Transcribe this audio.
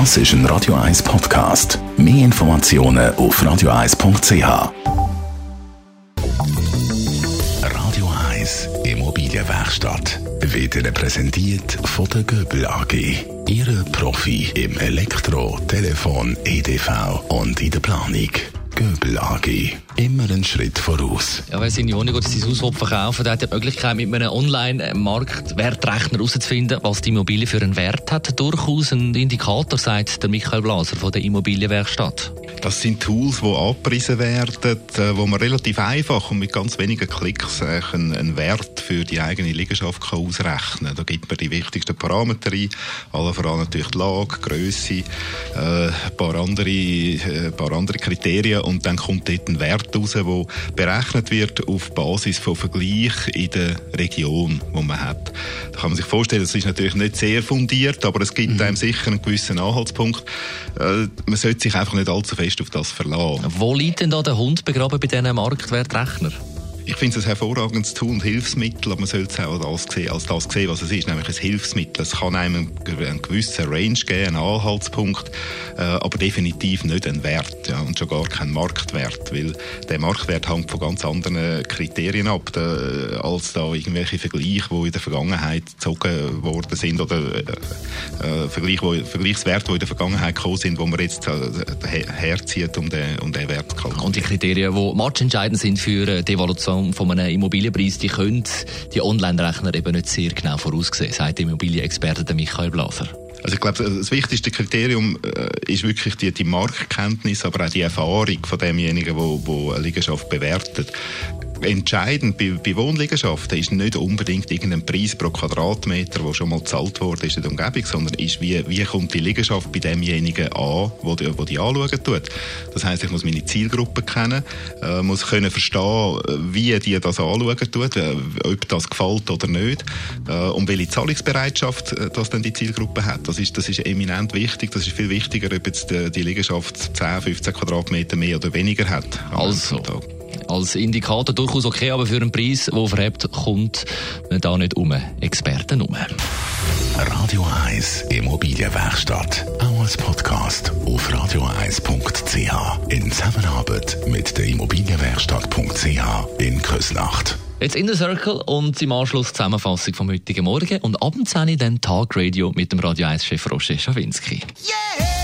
Das ist ein Radio 1 Podcast. Mehr Informationen auf radio1.ch. Radio 1 Immobilienwerkstatt wird Ihnen präsentiert von der Göbel AG. Ihre Profi im Elektro, Telefon, EDV und in der Planung. Göbel AG. Immer einen Schritt voraus. Ja, Wohnung oder sein Haus verkaufen hat die Möglichkeit, mit einem Online-Marktwertrechner herauszufinden, was die Immobilie für einen Wert hat. Durchaus ein Indikator, sagt der Michael Blaser von der Immobilienwerkstatt. Das sind Tools, die abgepriesen werden, äh, wo man relativ einfach und mit ganz wenigen Klicks einen Wert für die eigene Liegenschaft kann ausrechnen kann. Da gibt man die wichtigsten Parameter ein, allen voran natürlich die Lage, Größe, äh, ein paar andere, äh, paar andere Kriterien und dann kommt dort ein Wert raus, der berechnet wird auf Basis von Vergleich in der Region, wo man hat. Da kann man sich vorstellen, das ist natürlich nicht sehr fundiert, aber es gibt mhm. einem sicher einen gewissen Anhaltspunkt. Äh, man sollte sich einfach nicht allzu fest auf das verlassen. Wo liegt denn da der Hund begraben bei diesen Marktwertrechner? Ich finde es ein hervorragendes Tool und Hilfsmittel, aber man sollte es auch als, sehen, als das sehen, was es ist, nämlich ein Hilfsmittel. Es kann einem einen gewissen Range geben, einen Anhaltspunkt, äh, aber definitiv nicht einen Wert ja, und schon gar keinen Marktwert, weil der Marktwert hängt von ganz anderen Kriterien ab, da, als da irgendwelche Vergleiche, die in der Vergangenheit gezogen worden sind oder äh, äh, Vergleich, Vergleichswerte, die in der Vergangenheit gekommen sind, wo man jetzt äh, herzieht, um den, um den Wert zu. Und die Kriterien, die matchentscheidend sind für äh, die Evaluation von, einem Immobilienpreis, die können die Online-Rechner eben nicht sehr genau voraussehen, sagt der Immobilienexperte Michael Blaser. Also ich glaube, das wichtigste Kriterium äh, ist wirklich die, die Marktkenntnis, aber auch die Erfahrung von demjenigen, der eine Liegenschaft bewertet entscheidend bei, bei Wohnliegenschaften ist nicht unbedingt irgendein Preis pro Quadratmeter, der schon mal gezahlt wurde in der Umgebung, sondern ist, wie, wie kommt die Liegenschaft bei demjenigen an, wo die, wo die anschauen tut. Das heißt, ich muss meine Zielgruppe kennen, äh, muss können verstehen, wie die das anschauen tut, äh, ob das gefällt oder nicht, äh, und welche Zahlungsbereitschaft äh, das dann die Zielgruppe hat. Das ist, das ist eminent wichtig. Das ist viel wichtiger, ob jetzt die, die Liegenschaft 10, 15 Quadratmeter mehr oder weniger hat. Also als Indikator durchaus okay, aber für einen Preis, der verhebt, kommt man da nicht um. Experten um. Radio 1 Immobilienwerkstatt. Auch als Podcast auf radio1.ch. In Zusammenarbeit mit der Immobilienwerkstatt.ch in Küsnacht. Jetzt in der Circle und im Anschluss Zusammenfassung vom heutigen Morgen und abends 10 dann Tag Radio mit dem Radio 1-Chef Roger Schawinski. Yeah!